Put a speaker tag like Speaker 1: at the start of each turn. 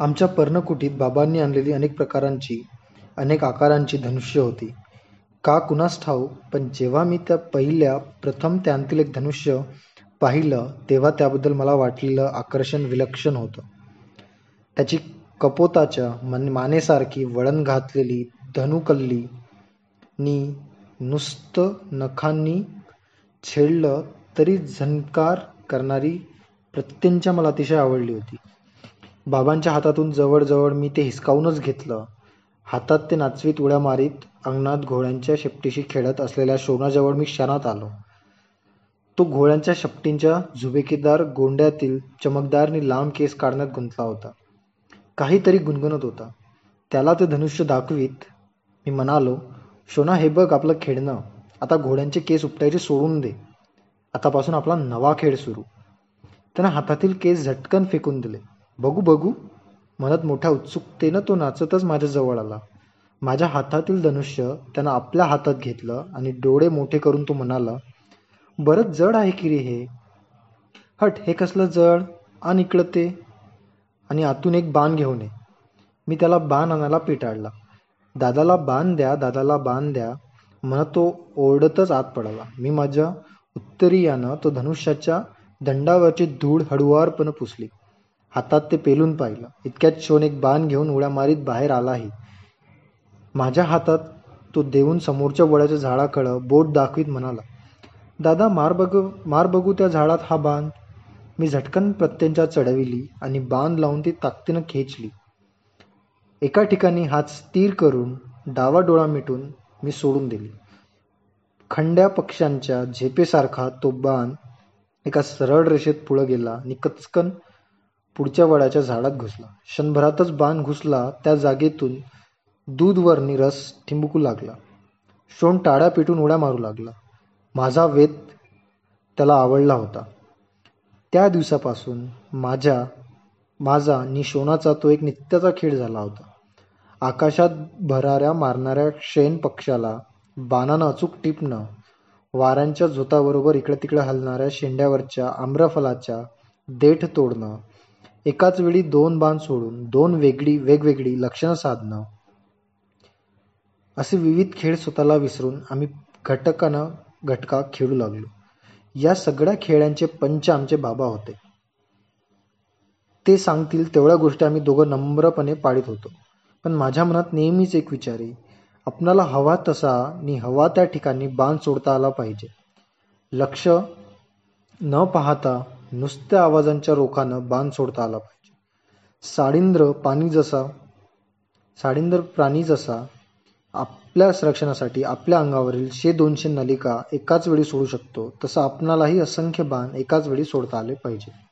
Speaker 1: आमच्या पर्णकुटीत बाबांनी आणलेली अनेक प्रकारांची, अनेक आकारांची धनुष्य होती. का कुणास ठाऊक पण जेव्हा मी त्या पहिल्या प्रथम त्यांतील एक धनुष्य पाहिलं तेव्हा त्याबद्दल मला वाटलेलं आकर्षण विलक्षण होतं. त्याची कपोताच्या मन मानेसारखी वळण घातलेली धनुकल्ली नी नुसतं नखांनी छेडलं तरी झणकार करणारी प्रत्यंचा मला अतिशय आवडली होती. बाबांच्या हातातून जवळजवळ मी ते हिसकावूनच घेतलं. हातात ते नाचवीत उड्या मारीत अंगणात घोड्यांच्या शेपटीशी खेळत असलेल्या शोनाजवळ मी क्षणात आलो. तो घोड्यांच्या शेपटींच्या झुबेकेदार गोंड्यातील चमकदारनी लांब केस काढण्यात गुंतला होता. काहीतरी गुणगुणत होता. त्याला ते धनुष्य दाखवीत मी म्हणालो, शोना हे बघ आपलं खेळणं. आता घोड्यांचे केस उपटायचे सोडून दे. आतापासून आपला नवा खेळ सुरू. त्यानं हातातील केस झटकन फेकून दिले. बघू बघू म्हणत मोठ्या उत्सुकतेनं तो नाचतच माझ्याजवळ आला. माझ्या हातातील धनुष्य त्यानं आपल्या हातात घेतलं आणि डोळे मोठे करून तो म्हणाला, बरंच जड आहे की रे हे. हट हे कसलं जड, आण इकडं ते आणि आतून एक बाण घेऊन ये. मी त्याला बाण आणायला पिटाळला. दादाला बाण द्या दादाला बाण द्या म्हणत तो ओरडतच आत पडला मी माझ्या उत्तरीयानं तो धनुष्याच्या दंडावरची धूळ हळुवारपणे पुसली. हातात ते पेलून पाहिलं. इतक्यात शोन एक बाण घेऊन उड्या मारीत बाहेर आलाही. माझ्या हातात तो देऊन समोरच्या वडाच्या झाडाकडं बोट दाखवीत म्हणाला, दादा मार बघू त्या झाडात हा बाण. मी झटकन प्रत्यंचा चढविली आणि बाण लावून ती ताकदीनं खेचली. एका ठिकाणी हात स्थिर करून डावा डोळा मिटून मी सोडून दिली. खंड्या पक्ष्यांच्या झेपेसारखा तो बाण एका सरळ रेषेत पुढं गेला आणि कचकन पुढच्या वडाच्या झाडात घुसला. क्षणभरातच बाण घुसला त्या जागेतून दूधवर्णी रस ठिबकू लागला. शोण टाळ्या पिटून उड्या मारू लागला. माझा वेद त्याला आवडला होता. त्या दिवसापासून माझ्या माझा निशोणाचा तो एक नित्याचा खेळ झाला होता. आकाशात भराऱ्या मारणाऱ्या शेण पक्षाला बाणानं अचूक टिपणं, वाऱ्यांच्या झोताबरोबर इकडं तिकडं हलणाऱ्या शेंड्यावरच्या आम्रफलाच्या देठ तोडणं, एकाच वेळी दोन बाण सोडून दोन वेगळी वेगवेगळी लक्षणं साधणं असे विविध खेळ स्वतःला विसरून आम्ही घटका खेळू लागलो. या सगळ्या खेळांचे पंच आमचे बाबा होते. ते सांगतील तेवढ्या गोष्टी आम्ही दोघं नम्रपणे पाळीत होतो. पण माझ्या मनात नेहमीच एक विचारी, आपणाला हवा तसा आणि हवा त्या ठिकाणी बाण सोडता आला पाहिजे. लक्ष न पाहता नुसत्या आवाजांच्या रोखानं बाण सोडता आला पाहिजे. साडींद्र प्राणी जसा आपल्या संरक्षणासाठी आपल्या अंगावरील शे दोनशे नलिका एकाच वेळी सोडू शकतो तसा आपणालाही असंख्य बाण एकाच वेळी सोडता आले पाहिजे.